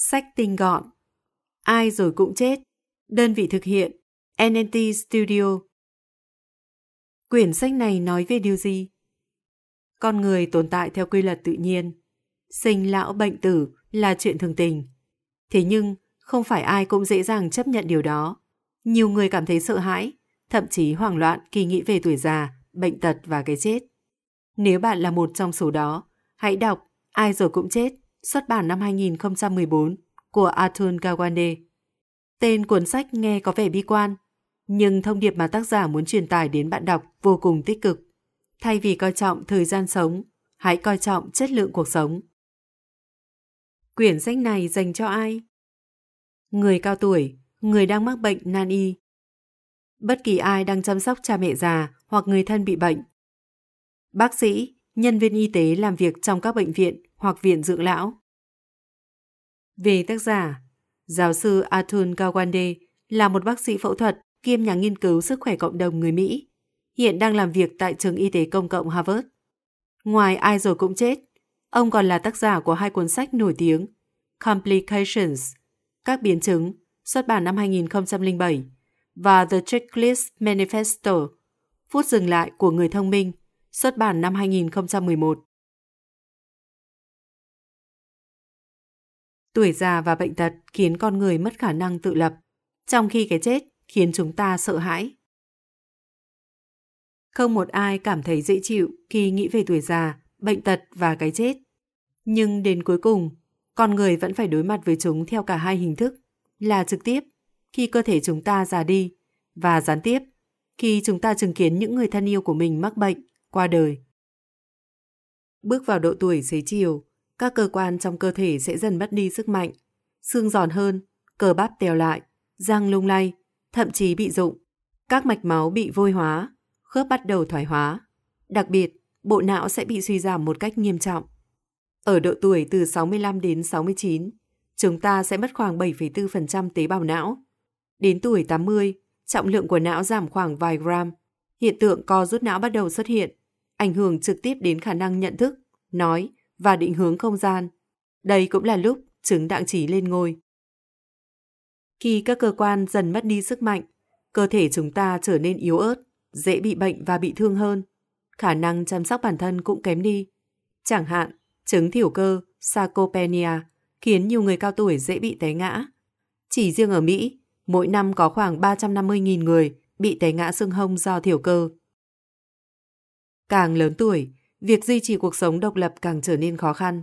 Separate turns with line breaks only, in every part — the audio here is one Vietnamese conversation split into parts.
Sách tinh gọn. Ai rồi cũng chết. Đơn vị thực hiện. NNT Studio. Quyển sách này nói về điều gì? Con người tồn tại theo quy luật tự nhiên. Sinh lão bệnh tử là chuyện thường tình. Thế nhưng, không phải ai cũng dễ dàng chấp nhận điều đó. Nhiều người cảm thấy sợ hãi, thậm chí hoảng loạn khi nghĩ về tuổi già, bệnh tật và cái chết. Nếu bạn là một trong số đó, hãy đọc Ai rồi cũng chết, xuất bản năm 2014 của Arthur Gawande. Tên cuốn sách nghe có vẻ bi quan, nhưng thông điệp mà tác giả muốn truyền tải đến bạn đọc vô cùng tích cực. Thay vì coi trọng thời gian sống, hãy coi trọng chất lượng cuộc sống. Quyển sách này dành cho ai? Người cao tuổi, người đang mắc bệnh nan y. Bất kỳ ai đang chăm sóc cha mẹ già hoặc người thân bị bệnh. Bác sĩ, nhân viên y tế làm việc trong các bệnh viện hoặc viện dưỡng lão. Về tác giả, giáo sư Arthur Gawande là một bác sĩ phẫu thuật kiêm nhà nghiên cứu sức khỏe cộng đồng người Mỹ, hiện đang làm việc tại trường y tế công cộng Harvard. Ngoài ai rồi cũng chết, ông còn là tác giả của hai cuốn sách nổi tiếng Complications, các biến chứng, xuất bản năm 2007 và The Checklist Manifesto, phút dừng lại của người thông minh, xuất bản năm 2011. Tuổi già và bệnh tật khiến con người mất khả năng tự lập, trong khi cái chết khiến chúng ta sợ hãi. Không một ai cảm thấy dễ chịu khi nghĩ về tuổi già, bệnh tật và cái chết. Nhưng đến cuối cùng, con người vẫn phải đối mặt với chúng theo cả hai hình thức, là trực tiếp, khi cơ thể chúng ta già đi, và gián tiếp, khi chúng ta chứng kiến những người thân yêu của mình mắc bệnh, qua đời. Bước vào độ tuổi xế chiều, các cơ quan trong cơ thể sẽ dần mất đi sức mạnh, xương giòn hơn, cơ bắp tèo lại, răng lung lay, thậm chí bị rụng, các mạch máu bị vôi hóa, khớp bắt đầu thoái hóa. Đặc biệt, bộ não sẽ bị suy giảm một cách nghiêm trọng. Ở độ tuổi từ 65 đến 69, chúng ta sẽ mất khoảng 7,4% tế bào não. Đến tuổi 80, trọng lượng của não giảm khoảng vài gram. Hiện tượng co rút não bắt đầu xuất hiện, ảnh hưởng trực tiếp đến khả năng nhận thức, nói và định hướng không gian. Đây cũng là lúc chứng đặng chỉ lên ngôi. Khi các cơ quan dần mất đi sức mạnh, cơ thể chúng ta trở nên yếu ớt, dễ bị bệnh và bị thương hơn. Khả năng chăm sóc bản thân cũng kém đi. Chẳng hạn, chứng thiểu cơ, sarcopenia, khiến nhiều người cao tuổi dễ bị té ngã. Chỉ riêng ở Mỹ, mỗi năm có khoảng 350.000 người bị té ngã xương hông do thiểu cơ. Càng lớn tuổi, việc duy trì cuộc sống độc lập càng trở nên khó khăn.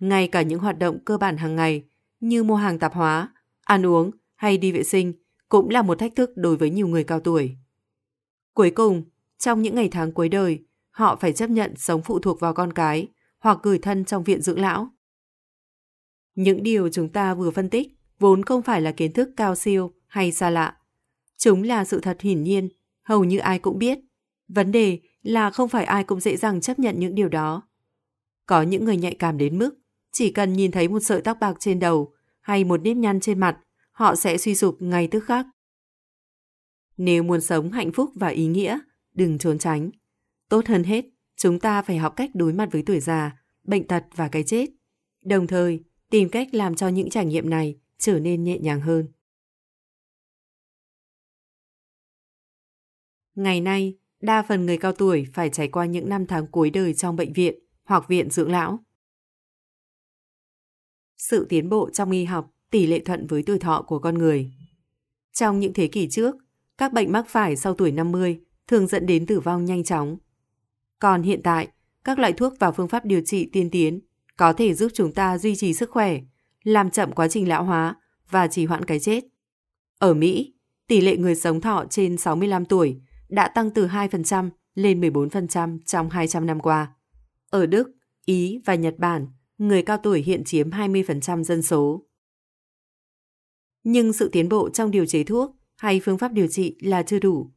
Ngay cả những hoạt động cơ bản hàng ngày như mua hàng tạp hóa, ăn uống hay đi vệ sinh cũng là một thách thức đối với nhiều người cao tuổi. Cuối cùng, trong những ngày tháng cuối đời, họ phải chấp nhận sống phụ thuộc vào con cái hoặc gửi thân trong viện dưỡng lão. Những điều chúng ta vừa phân tích vốn không phải là kiến thức cao siêu hay xa lạ. Chúng là sự thật hiển nhiên, hầu như ai cũng biết. Vấn đề là không phải ai cũng dễ dàng chấp nhận những điều đó. Có những người nhạy cảm đến mức chỉ cần nhìn thấy một sợi tóc bạc trên đầu hay một nếp nhăn trên mặt, họ sẽ suy sụp ngay tức khắc. Nếu muốn sống hạnh phúc và ý nghĩa, đừng trốn tránh. Tốt hơn hết, chúng ta phải học cách đối mặt với tuổi già, bệnh tật và cái chết. Đồng thời, tìm cách làm cho những trải nghiệm này trở nên nhẹ nhàng hơn. Ngày nay, đa phần người cao tuổi phải trải qua những năm tháng cuối đời trong bệnh viện hoặc viện dưỡng lão. Sự tiến bộ trong y học tỷ lệ thuận với tuổi thọ của con người. Trong những thế kỷ trước, các bệnh mắc phải sau tuổi 50 thường dẫn đến tử vong nhanh chóng. Còn hiện tại, các loại thuốc và phương pháp điều trị tiên tiến có thể giúp chúng ta duy trì sức khỏe, làm chậm quá trình lão hóa và trì hoãn cái chết. Ở Mỹ, tỷ lệ người sống thọ trên 65 tuổi đã tăng từ 2% lên 14% trong 200 năm qua. Ở Đức, Ý và Nhật Bản, người cao tuổi hiện chiếm 20% dân số. Nhưng sự tiến bộ trong điều chế thuốc hay phương pháp điều trị là chưa đủ.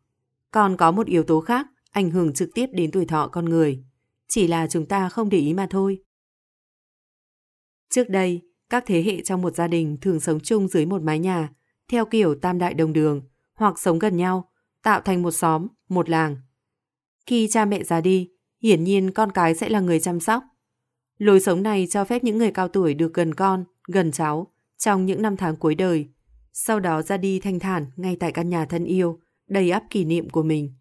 Còn có một yếu tố khác ảnh hưởng trực tiếp đến tuổi thọ con người. Chỉ là chúng ta không để ý mà thôi. Trước đây, các thế hệ trong một gia đình thường sống chung dưới một mái nhà, theo kiểu tam đại đồng đường, hoặc sống gần nhau, tạo thành một xóm, một làng. Khi cha mẹ già đi, hiển nhiên con cái sẽ là người chăm sóc. Lối sống này cho phép những người cao tuổi được gần con, gần cháu, trong những năm tháng cuối đời, sau đó ra đi thanh thản ngay tại căn nhà thân yêu, đầy ắp kỷ niệm của mình.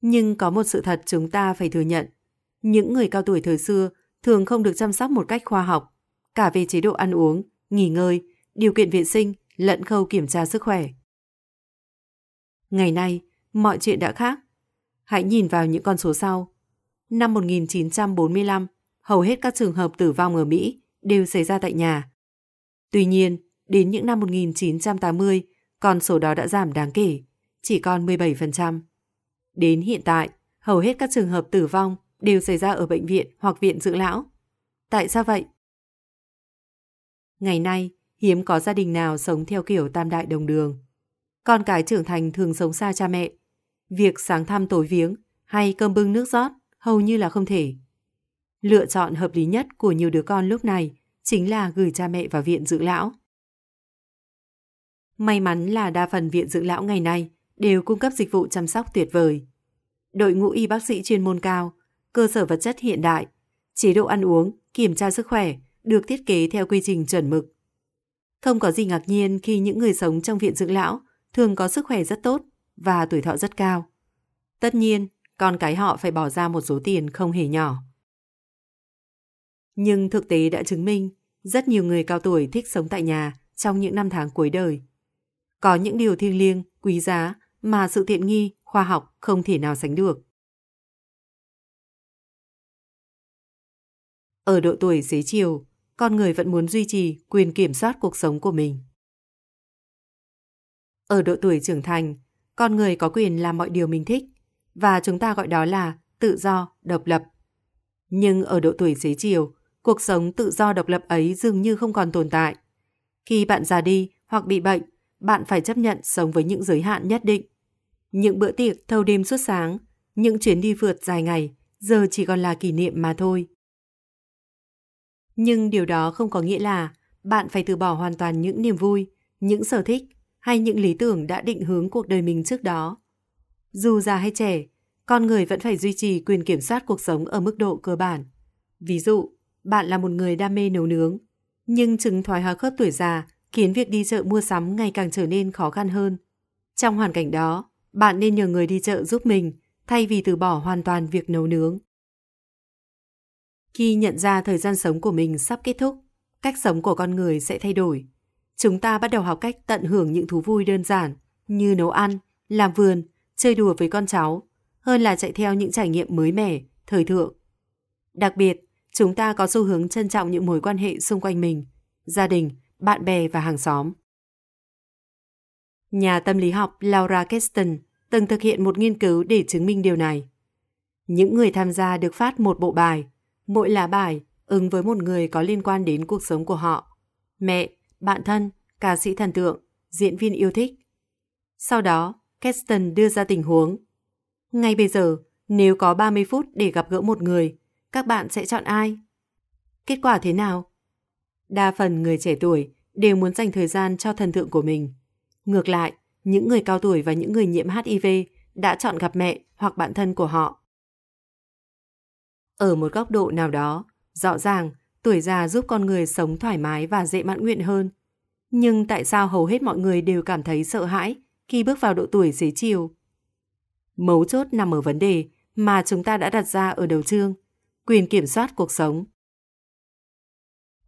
Nhưng có một sự thật chúng ta phải thừa nhận. Những người cao tuổi thời xưa thường không được chăm sóc một cách khoa học, cả về chế độ ăn uống, nghỉ ngơi, điều kiện vệ sinh, lẫn khâu kiểm tra sức khỏe. Ngày nay, mọi chuyện đã khác. Hãy nhìn vào những con số sau. Năm 1945, hầu hết các trường hợp tử vong ở Mỹ đều xảy ra tại nhà. Tuy nhiên, đến những năm 1980, con số đó đã giảm đáng kể, chỉ còn 17%. Đến hiện tại, hầu hết các trường hợp tử vong đều xảy ra ở bệnh viện hoặc viện dưỡng lão. Tại sao vậy? Ngày nay, hiếm có gia đình nào sống theo kiểu tam đại đồng đường. Con cái trưởng thành thường sống xa cha mẹ. Việc sáng thăm tối viếng hay cơm bưng nước rót hầu như là không thể. Lựa chọn hợp lý nhất của nhiều đứa con lúc này chính là gửi cha mẹ vào viện dưỡng lão. May mắn là đa phần viện dưỡng lão ngày nay đều cung cấp dịch vụ chăm sóc tuyệt vời. Đội ngũ y bác sĩ chuyên môn cao, cơ sở vật chất hiện đại, chế độ ăn uống, kiểm tra sức khỏe được thiết kế theo quy trình chuẩn mực. Không có gì ngạc nhiên khi những người sống trong viện dưỡng lão thường có sức khỏe rất tốt và tuổi thọ rất cao. Tất nhiên, con cái họ phải bỏ ra một số tiền không hề nhỏ. Nhưng thực tế đã chứng minh rất nhiều người cao tuổi thích sống tại nhà trong những năm tháng cuối đời. Có những điều thiêng liêng, quý giá mà sự tiện nghi, khoa học không thể nào sánh được. Ở độ tuổi xế chiều, con người vẫn muốn duy trì quyền kiểm soát cuộc sống của mình. Ở độ tuổi trưởng thành, con người có quyền làm mọi điều mình thích và chúng ta gọi đó là tự do, độc lập. Nhưng ở độ tuổi xế chiều, cuộc sống tự do độc lập ấy dường như không còn tồn tại. Khi bạn già đi hoặc bị bệnh, bạn phải chấp nhận sống với những giới hạn nhất định. Những bữa tiệc thâu đêm suốt sáng, những chuyến đi vượt dài ngày, giờ chỉ còn là kỷ niệm mà thôi. Nhưng điều đó không có nghĩa là bạn phải từ bỏ hoàn toàn những niềm vui, những sở thích hay những lý tưởng đã định hướng cuộc đời mình trước đó. Dù già hay trẻ, con người vẫn phải duy trì quyền kiểm soát cuộc sống ở mức độ cơ bản. Ví dụ, bạn là một người đam mê nấu nướng, nhưng chứng thoái hóa khớp tuổi già khiến việc đi chợ mua sắm ngày càng trở nên khó khăn hơn. Trong hoàn cảnh đó, bạn nên nhờ người đi chợ giúp mình thay vì từ bỏ hoàn toàn việc nấu nướng. Khi nhận ra thời gian sống của mình sắp kết thúc, cách sống của con người sẽ thay đổi. Chúng ta bắt đầu học cách tận hưởng những thú vui đơn giản như nấu ăn, làm vườn, chơi đùa với con cháu, hơn là chạy theo những trải nghiệm mới mẻ, thời thượng. Đặc biệt, chúng ta có xu hướng trân trọng những mối quan hệ xung quanh mình, gia đình, bạn bè và hàng xóm. Nhà tâm lý học Laura Keston từng thực hiện một nghiên cứu để chứng minh điều này. Những người tham gia được phát một bộ bài, mỗi lá bài ứng với một người có liên quan đến cuộc sống của họ. Mẹ, bạn thân, ca sĩ thần tượng, diễn viên yêu thích. Sau đó, Keston đưa ra tình huống. Ngay bây giờ, nếu có 30 phút để gặp gỡ một người, các bạn sẽ chọn ai? Kết quả thế nào? Đa phần người trẻ tuổi đều muốn dành thời gian cho thần tượng của mình. Ngược lại, những người cao tuổi và những người nhiễm HIV đã chọn gặp mẹ hoặc bạn thân của họ. Ở một góc độ nào đó, rõ ràng tuổi già giúp con người sống thoải mái và dễ mãn nguyện hơn. Nhưng tại sao hầu hết mọi người đều cảm thấy sợ hãi khi bước vào độ tuổi xế chiều? Mấu chốt nằm ở vấn đề mà chúng ta đã đặt ra ở đầu chương, quyền kiểm soát cuộc sống.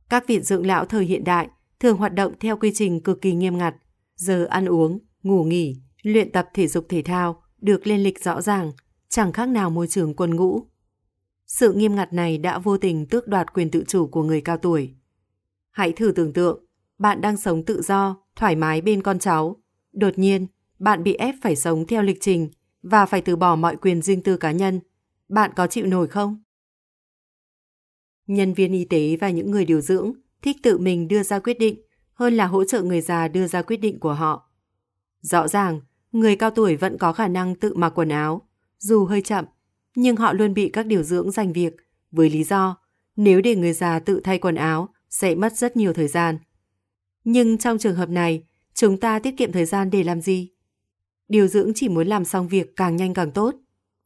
Các viện dưỡng lão thời hiện đại thường hoạt động theo quy trình cực kỳ nghiêm ngặt, giờ ăn uống, ngủ nghỉ, luyện tập thể dục thể thao được lên lịch rõ ràng, chẳng khác nào môi trường quân ngũ. Sự nghiêm ngặt này đã vô tình tước đoạt quyền tự chủ của người cao tuổi. Hãy thử tưởng tượng, bạn đang sống tự do, thoải mái bên con cháu. Đột nhiên, bạn bị ép phải sống theo lịch trình và phải từ bỏ mọi quyền riêng tư cá nhân. Bạn có chịu nổi không? Nhân viên y tế và những người điều dưỡng thích tự mình đưa ra quyết định hơn là hỗ trợ người già đưa ra quyết định của họ. Rõ ràng, người cao tuổi vẫn có khả năng tự mặc quần áo, dù hơi chậm, nhưng họ luôn bị các điều dưỡng giành việc với lý do nếu để người già tự thay quần áo sẽ mất rất nhiều thời gian. Nhưng trong trường hợp này, chúng ta tiết kiệm thời gian để làm gì? Điều dưỡng chỉ muốn làm xong việc càng nhanh càng tốt.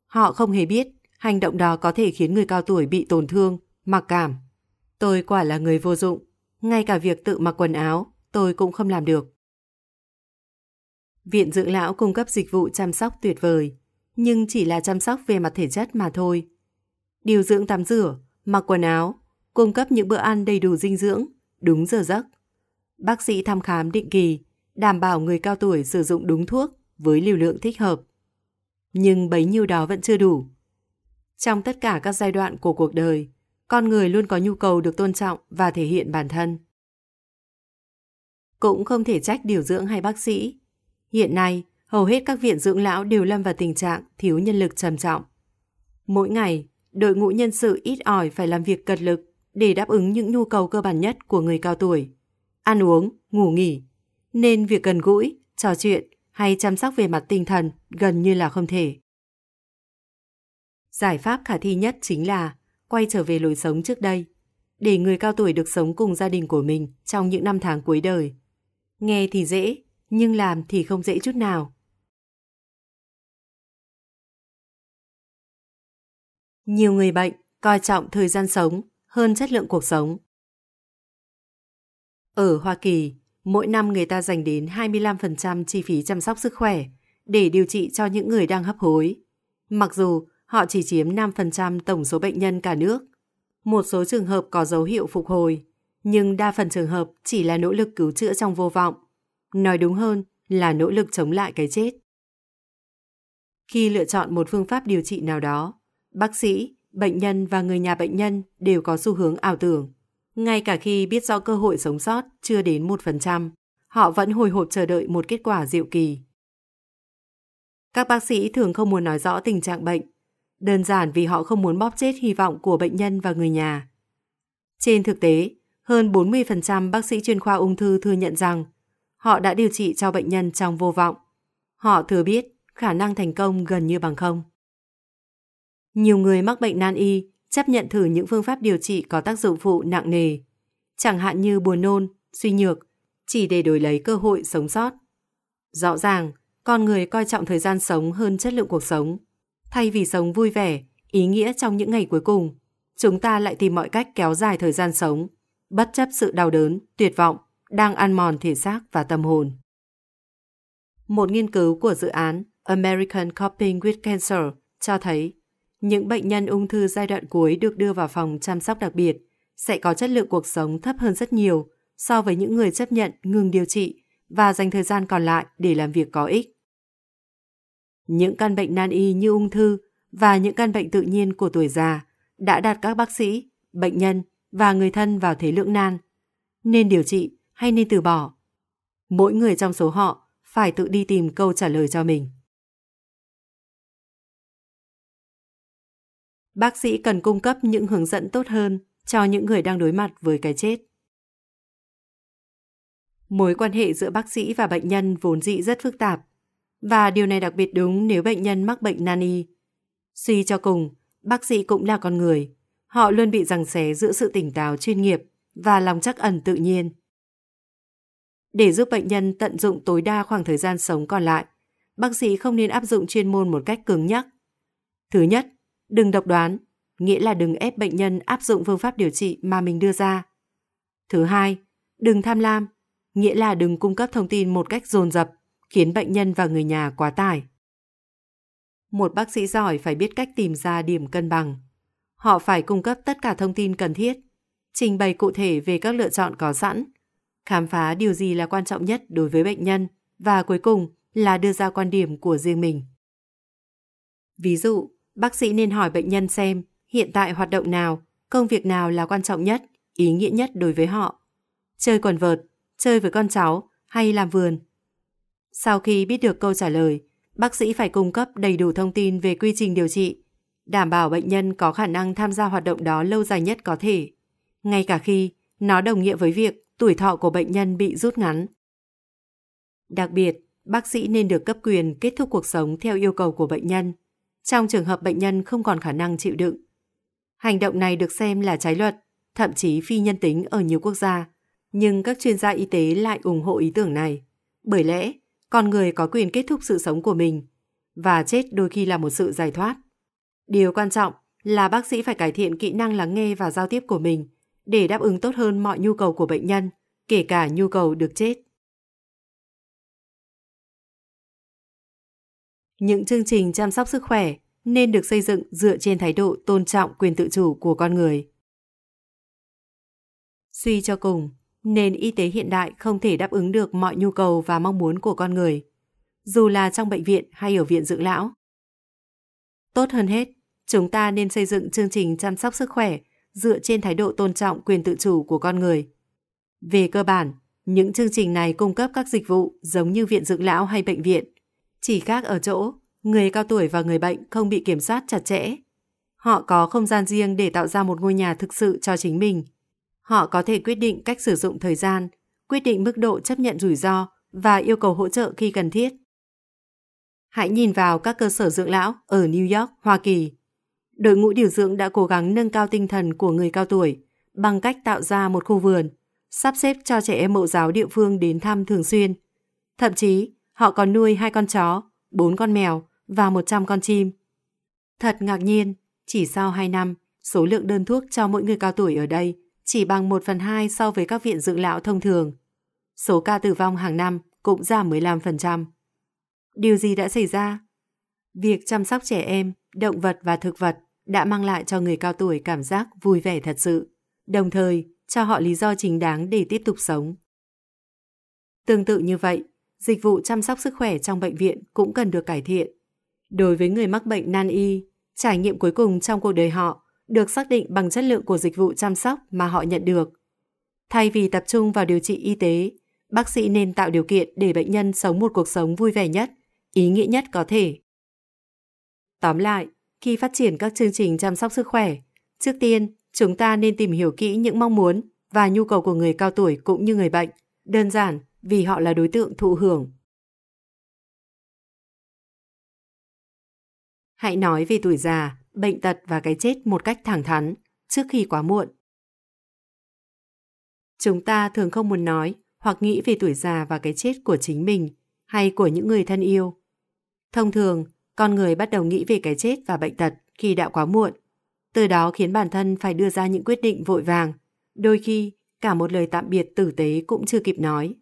Họ không hề biết hành động đó có thể khiến người cao tuổi bị tổn thương, mặc cảm. Tôi quả là người vô dụng. Ngay cả việc tự mặc quần áo, tôi cũng không làm được. Viện dưỡng lão cung cấp dịch vụ chăm sóc tuyệt vời, nhưng chỉ là chăm sóc về mặt thể chất mà thôi. Điều dưỡng tắm rửa, mặc quần áo, cung cấp những bữa ăn đầy đủ dinh dưỡng, đúng giờ giấc. Bác sĩ thăm khám định kỳ, đảm bảo người cao tuổi sử dụng đúng thuốc với liều lượng thích hợp. Nhưng bấy nhiêu đó vẫn chưa đủ. Trong tất cả các giai đoạn của cuộc đời, con người luôn có nhu cầu được tôn trọng và thể hiện bản thân. Cũng không thể trách điều dưỡng hay bác sĩ. Hiện nay, hầu hết các viện dưỡng lão đều lâm vào tình trạng thiếu nhân lực trầm trọng. Mỗi ngày, đội ngũ nhân sự ít ỏi phải làm việc cật lực để đáp ứng những nhu cầu cơ bản nhất của người cao tuổi. Ăn uống, ngủ nghỉ. Nên việc gần gũi, trò chuyện hay chăm sóc về mặt tinh thần gần như là không thể. Giải pháp khả thi nhất chính là quay trở về lối sống trước đây, để người cao tuổi được sống cùng gia đình của mình trong những năm tháng cuối đời. Nghe thì dễ, nhưng làm thì không dễ chút nào. Nhiều người bệnh coi trọng thời gian sống hơn chất lượng cuộc sống. Ở Hoa Kỳ, mỗi năm người ta dành đến 25% chi phí chăm sóc sức khỏe để điều trị cho những người đang hấp hối. Mặc dù họ chỉ chiếm 5% tổng số bệnh nhân cả nước. Một số trường hợp có dấu hiệu phục hồi, nhưng đa phần trường hợp chỉ là nỗ lực cứu chữa trong vô vọng. Nói đúng hơn là nỗ lực chống lại cái chết. Khi lựa chọn một phương pháp điều trị nào đó, bác sĩ, bệnh nhân và người nhà bệnh nhân đều có xu hướng ảo tưởng. Ngay cả khi biết rõ cơ hội sống sót chưa đến 1%, họ vẫn hồi hộp chờ đợi một kết quả diệu kỳ. Các bác sĩ thường không muốn nói rõ tình trạng bệnh, đơn giản vì họ không muốn bóp chết hy vọng của bệnh nhân và người nhà. Trên thực tế, hơn 40% bác sĩ chuyên khoa ung thư thừa nhận rằng họ đã điều trị cho bệnh nhân trong vô vọng. Họ thừa biết khả năng thành công gần như bằng không. Nhiều người mắc bệnh nan y chấp nhận thử những phương pháp điều trị có tác dụng phụ nặng nề, chẳng hạn như buồn nôn, suy nhược, chỉ để đổi lấy cơ hội sống sót. Rõ ràng, con người coi trọng thời gian sống hơn chất lượng cuộc sống. Thay vì sống vui vẻ, ý nghĩa trong những ngày cuối cùng, chúng ta lại tìm mọi cách kéo dài thời gian sống, bất chấp sự đau đớn, tuyệt vọng đang ăn mòn thể xác và tâm hồn. Một nghiên cứu của dự án American Coping with Cancer cho thấy những bệnh nhân ung thư giai đoạn cuối được đưa vào phòng chăm sóc đặc biệt sẽ có chất lượng cuộc sống thấp hơn rất nhiều so với những người chấp nhận ngừng điều trị và dành thời gian còn lại để làm việc có ích. Những căn bệnh nan y như ung thư và những căn bệnh tự nhiên của tuổi già đã đặt các bác sĩ, bệnh nhân và người thân vào thế lưỡng nan. Nên điều trị hay nên từ bỏ? Mỗi người trong số họ phải tự đi tìm câu trả lời cho mình. Bác sĩ cần cung cấp những hướng dẫn tốt hơn cho những người đang đối mặt với cái chết. Mối quan hệ giữa bác sĩ và bệnh nhân vốn dĩ rất phức tạp, và điều này đặc biệt đúng nếu bệnh nhân mắc bệnh nan y. Suy cho cùng, bác sĩ cũng là con người, họ luôn bị giằng xé giữa sự tỉnh táo chuyên nghiệp và lòng chắc ẩn tự nhiên. Để giúp bệnh nhân tận dụng tối đa khoảng thời gian sống còn lại, bác sĩ không nên áp dụng chuyên môn một cách cứng nhắc. Thứ nhất, đừng độc đoán, nghĩa là đừng ép bệnh nhân áp dụng phương pháp điều trị mà mình đưa ra. Thứ hai, đừng tham lam, nghĩa là đừng cung cấp thông tin một cách dồn dập, khiến bệnh nhân và người nhà quá tải. Một bác sĩ giỏi phải biết cách tìm ra điểm cân bằng. Họ phải cung cấp tất cả thông tin cần thiết, trình bày cụ thể về các lựa chọn có sẵn, khám phá điều gì là quan trọng nhất đối với bệnh nhân và cuối cùng là đưa ra quan điểm của riêng mình. Ví dụ, bác sĩ nên hỏi bệnh nhân xem hiện tại hoạt động nào, công việc nào là quan trọng nhất, ý nghĩa nhất đối với họ. Chơi quần vợt, chơi với con cháu hay làm vườn. Sau khi biết được câu trả lời, bác sĩ phải cung cấp đầy đủ thông tin về quy trình điều trị, đảm bảo bệnh nhân có khả năng tham gia hoạt động đó lâu dài nhất có thể, ngay cả khi nó đồng nghĩa với việc tuổi thọ của bệnh nhân bị rút ngắn. Đặc biệt, bác sĩ nên được cấp quyền kết thúc cuộc sống theo yêu cầu của bệnh nhân, trong trường hợp bệnh nhân không còn khả năng chịu đựng. Hành động này được xem là trái luật, thậm chí phi nhân tính ở nhiều quốc gia, nhưng các chuyên gia y tế lại ủng hộ ý tưởng này. Bởi lẽ, con người có quyền kết thúc sự sống của mình, và chết đôi khi là một sự giải thoát. Điều quan trọng là bác sĩ phải cải thiện kỹ năng lắng nghe và giao tiếp của mình để đáp ứng tốt hơn mọi nhu cầu của bệnh nhân, kể cả nhu cầu được chết. Những chương trình chăm sóc sức khỏe nên được xây dựng dựa trên thái độ tôn trọng quyền tự chủ của con người. Suy cho cùng, nền y tế hiện đại không thể đáp ứng được mọi nhu cầu và mong muốn của con người, dù là trong bệnh viện hay ở viện dưỡng lão. Tốt hơn hết, chúng ta nên xây dựng chương trình chăm sóc sức khỏe dựa trên thái độ tôn trọng quyền tự chủ của con người. Về cơ bản, những chương trình này cung cấp các dịch vụ giống như viện dưỡng lão hay bệnh viện, chỉ khác ở chỗ người cao tuổi và người bệnh không bị kiểm soát chặt chẽ. Họ có không gian riêng để tạo ra một ngôi nhà thực sự cho chính mình. Họ có thể quyết định cách sử dụng thời gian, quyết định mức độ chấp nhận rủi ro và yêu cầu hỗ trợ khi cần thiết. Hãy nhìn vào các cơ sở dưỡng lão ở New York, Hoa Kỳ. Đội ngũ điều dưỡng đã cố gắng nâng cao tinh thần của người cao tuổi bằng cách tạo ra một khu vườn, sắp xếp cho trẻ em mẫu giáo địa phương đến thăm thường xuyên. Thậm chí, họ còn nuôi hai con chó, bốn con mèo và 100 con chim. Thật ngạc nhiên, chỉ sau 2 năm, số lượng đơn thuốc cho mỗi người cao tuổi ở đây chỉ bằng 1 phần 2 so với các viện dưỡng lão thông thường. Số ca tử vong hàng năm cũng giảm 15%. Điều gì đã xảy ra? Việc chăm sóc trẻ em, động vật và thực vật đã mang lại cho người cao tuổi cảm giác vui vẻ thật sự, đồng thời cho họ lý do chính đáng để tiếp tục sống. Tương tự như vậy, dịch vụ chăm sóc sức khỏe trong bệnh viện cũng cần được cải thiện. Đối với người mắc bệnh nan y, trải nghiệm cuối cùng trong cuộc đời họ được xác định bằng chất lượng của dịch vụ chăm sóc mà họ nhận được. Thay vì tập trung vào điều trị y tế, bác sĩ nên tạo điều kiện để bệnh nhân sống một cuộc sống vui vẻ nhất, ý nghĩa nhất có thể. Tóm lại, khi phát triển các chương trình chăm sóc sức khỏe, trước tiên chúng ta nên tìm hiểu kỹ những mong muốn và nhu cầu của người cao tuổi cũng như người bệnh, đơn giản vì họ là đối tượng thụ hưởng. Hãy nói về tuổi già, bệnh tật và cái chết một cách thẳng thắn, trước khi quá muộn. Chúng ta thường không muốn nói hoặc nghĩ về tuổi già và cái chết của chính mình hay của những người thân yêu. Thông thường, con người bắt đầu nghĩ về cái chết và bệnh tật khi đã quá muộn. Từ đó khiến bản thân phải đưa ra những quyết định vội vàng, đôi khi cả một lời tạm biệt tử tế cũng chưa kịp nói.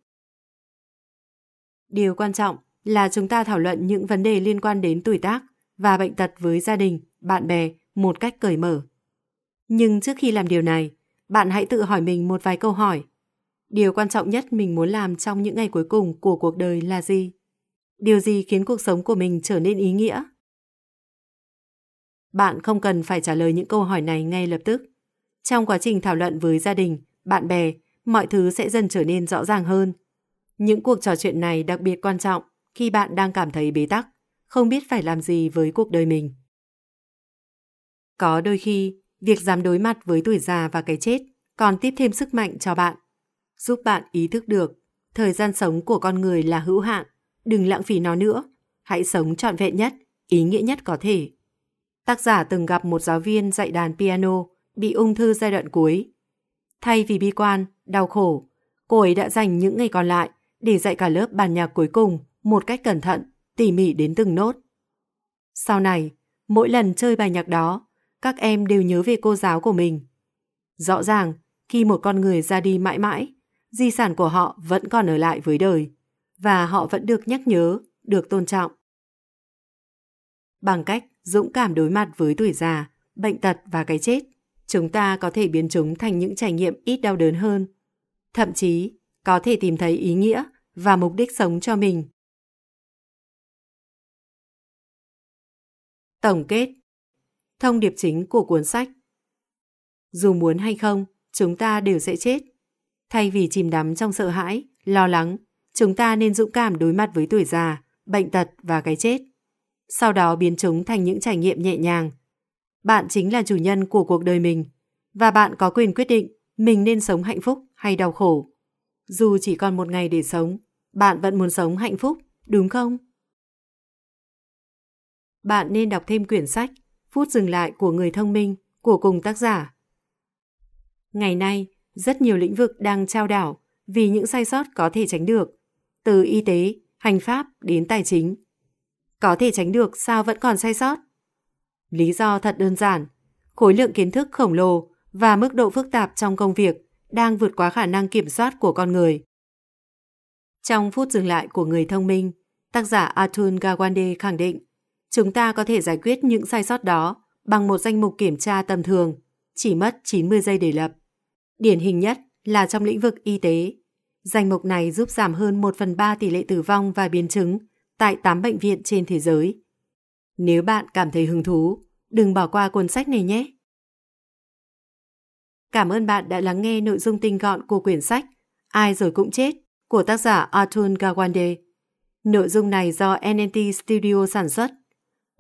Điều quan trọng là chúng ta thảo luận những vấn đề liên quan đến tuổi tác và bệnh tật với gia đình, bạn bè một cách cởi mở. Nhưng trước khi làm điều này, bạn hãy tự hỏi mình một vài câu hỏi. Điều quan trọng nhất mình muốn làm trong những ngày cuối cùng của cuộc đời là gì? Điều gì khiến cuộc sống của mình trở nên ý nghĩa? Bạn không cần phải trả lời những câu hỏi này ngay lập tức. Trong quá trình thảo luận với gia đình, bạn bè, mọi thứ sẽ dần trở nên rõ ràng hơn. Những cuộc trò chuyện này đặc biệt quan trọng khi bạn đang cảm thấy bế tắc không biết phải làm gì với cuộc đời mình. Có đôi khi, việc dám đối mặt với tuổi già và cái chết còn tiếp thêm sức mạnh cho bạn, giúp bạn ý thức được thời gian sống của con người là hữu hạn, đừng lãng phí nó nữa, hãy sống trọn vẹn nhất, ý nghĩa nhất có thể. Tác giả từng gặp một giáo viên dạy đàn piano bị ung thư giai đoạn cuối. Thay vì bi quan, đau khổ, cô ấy đã dành những ngày còn lại để dạy cả lớp bản nhạc cuối cùng một cách cẩn thận tỉ mỉ đến từng nốt. Sau này, mỗi lần chơi bài nhạc đó, các em đều nhớ về cô giáo của mình. Rõ ràng, khi một con người ra đi mãi mãi, di sản của họ vẫn còn ở lại với đời và họ vẫn được nhắc nhớ, được tôn trọng. Bằng cách dũng cảm đối mặt với tuổi già, bệnh tật và cái chết, chúng ta có thể biến chúng thành những trải nghiệm ít đau đớn hơn. Thậm chí, có thể tìm thấy ý nghĩa và mục đích sống cho mình. Tổng kết Thông điệp chính của cuốn sách Dù muốn hay không, chúng ta đều sẽ chết. Thay vì chìm đắm trong sợ hãi, lo lắng, chúng ta nên dũng cảm đối mặt với tuổi già, bệnh tật và cái chết. Sau đó biến chúng thành những trải nghiệm nhẹ nhàng. Bạn chính là chủ nhân của cuộc đời mình và bạn có quyền quyết định mình nên sống hạnh phúc hay đau khổ. Dù chỉ còn một ngày để sống, bạn vẫn muốn sống hạnh phúc, đúng không? bạn nên đọc thêm quyển sách Phút dừng lại của người thông minh của cùng tác giả. Ngày nay, rất nhiều lĩnh vực đang trao đảo vì những sai sót có thể tránh được, từ y tế, hành pháp đến tài chính. Có thể tránh được sao vẫn còn sai sót? Lý do thật đơn giản, khối lượng kiến thức khổng lồ và mức độ phức tạp trong công việc đang vượt quá khả năng kiểm soát của con người. Trong phút dừng lại của người thông minh, tác giả Atul Gawande khẳng định chúng ta có thể giải quyết những sai sót đó bằng một danh mục kiểm tra tầm thường, chỉ mất 90 giây để lập. Điển hình nhất là trong lĩnh vực y tế. Danh mục này giúp giảm hơn 1 phần 3 tỷ lệ tử vong và biến chứng tại 8 bệnh viện trên thế giới. Nếu bạn cảm thấy hứng thú, đừng bỏ qua cuốn sách này nhé. Cảm ơn bạn đã lắng nghe nội dung tinh gọn của quyển sách Ai rồi cũng chết của tác giả Atul Gawande. Nội dung này do NNT Studio sản xuất.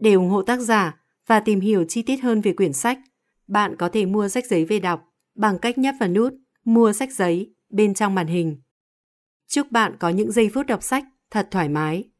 Để ủng hộ tác giả và tìm hiểu chi tiết hơn về quyển sách, bạn có thể mua sách giấy về đọc bằng cách nhấp vào nút Mua sách giấy bên trong màn hình. Chúc bạn có những giây phút đọc sách thật thoải mái.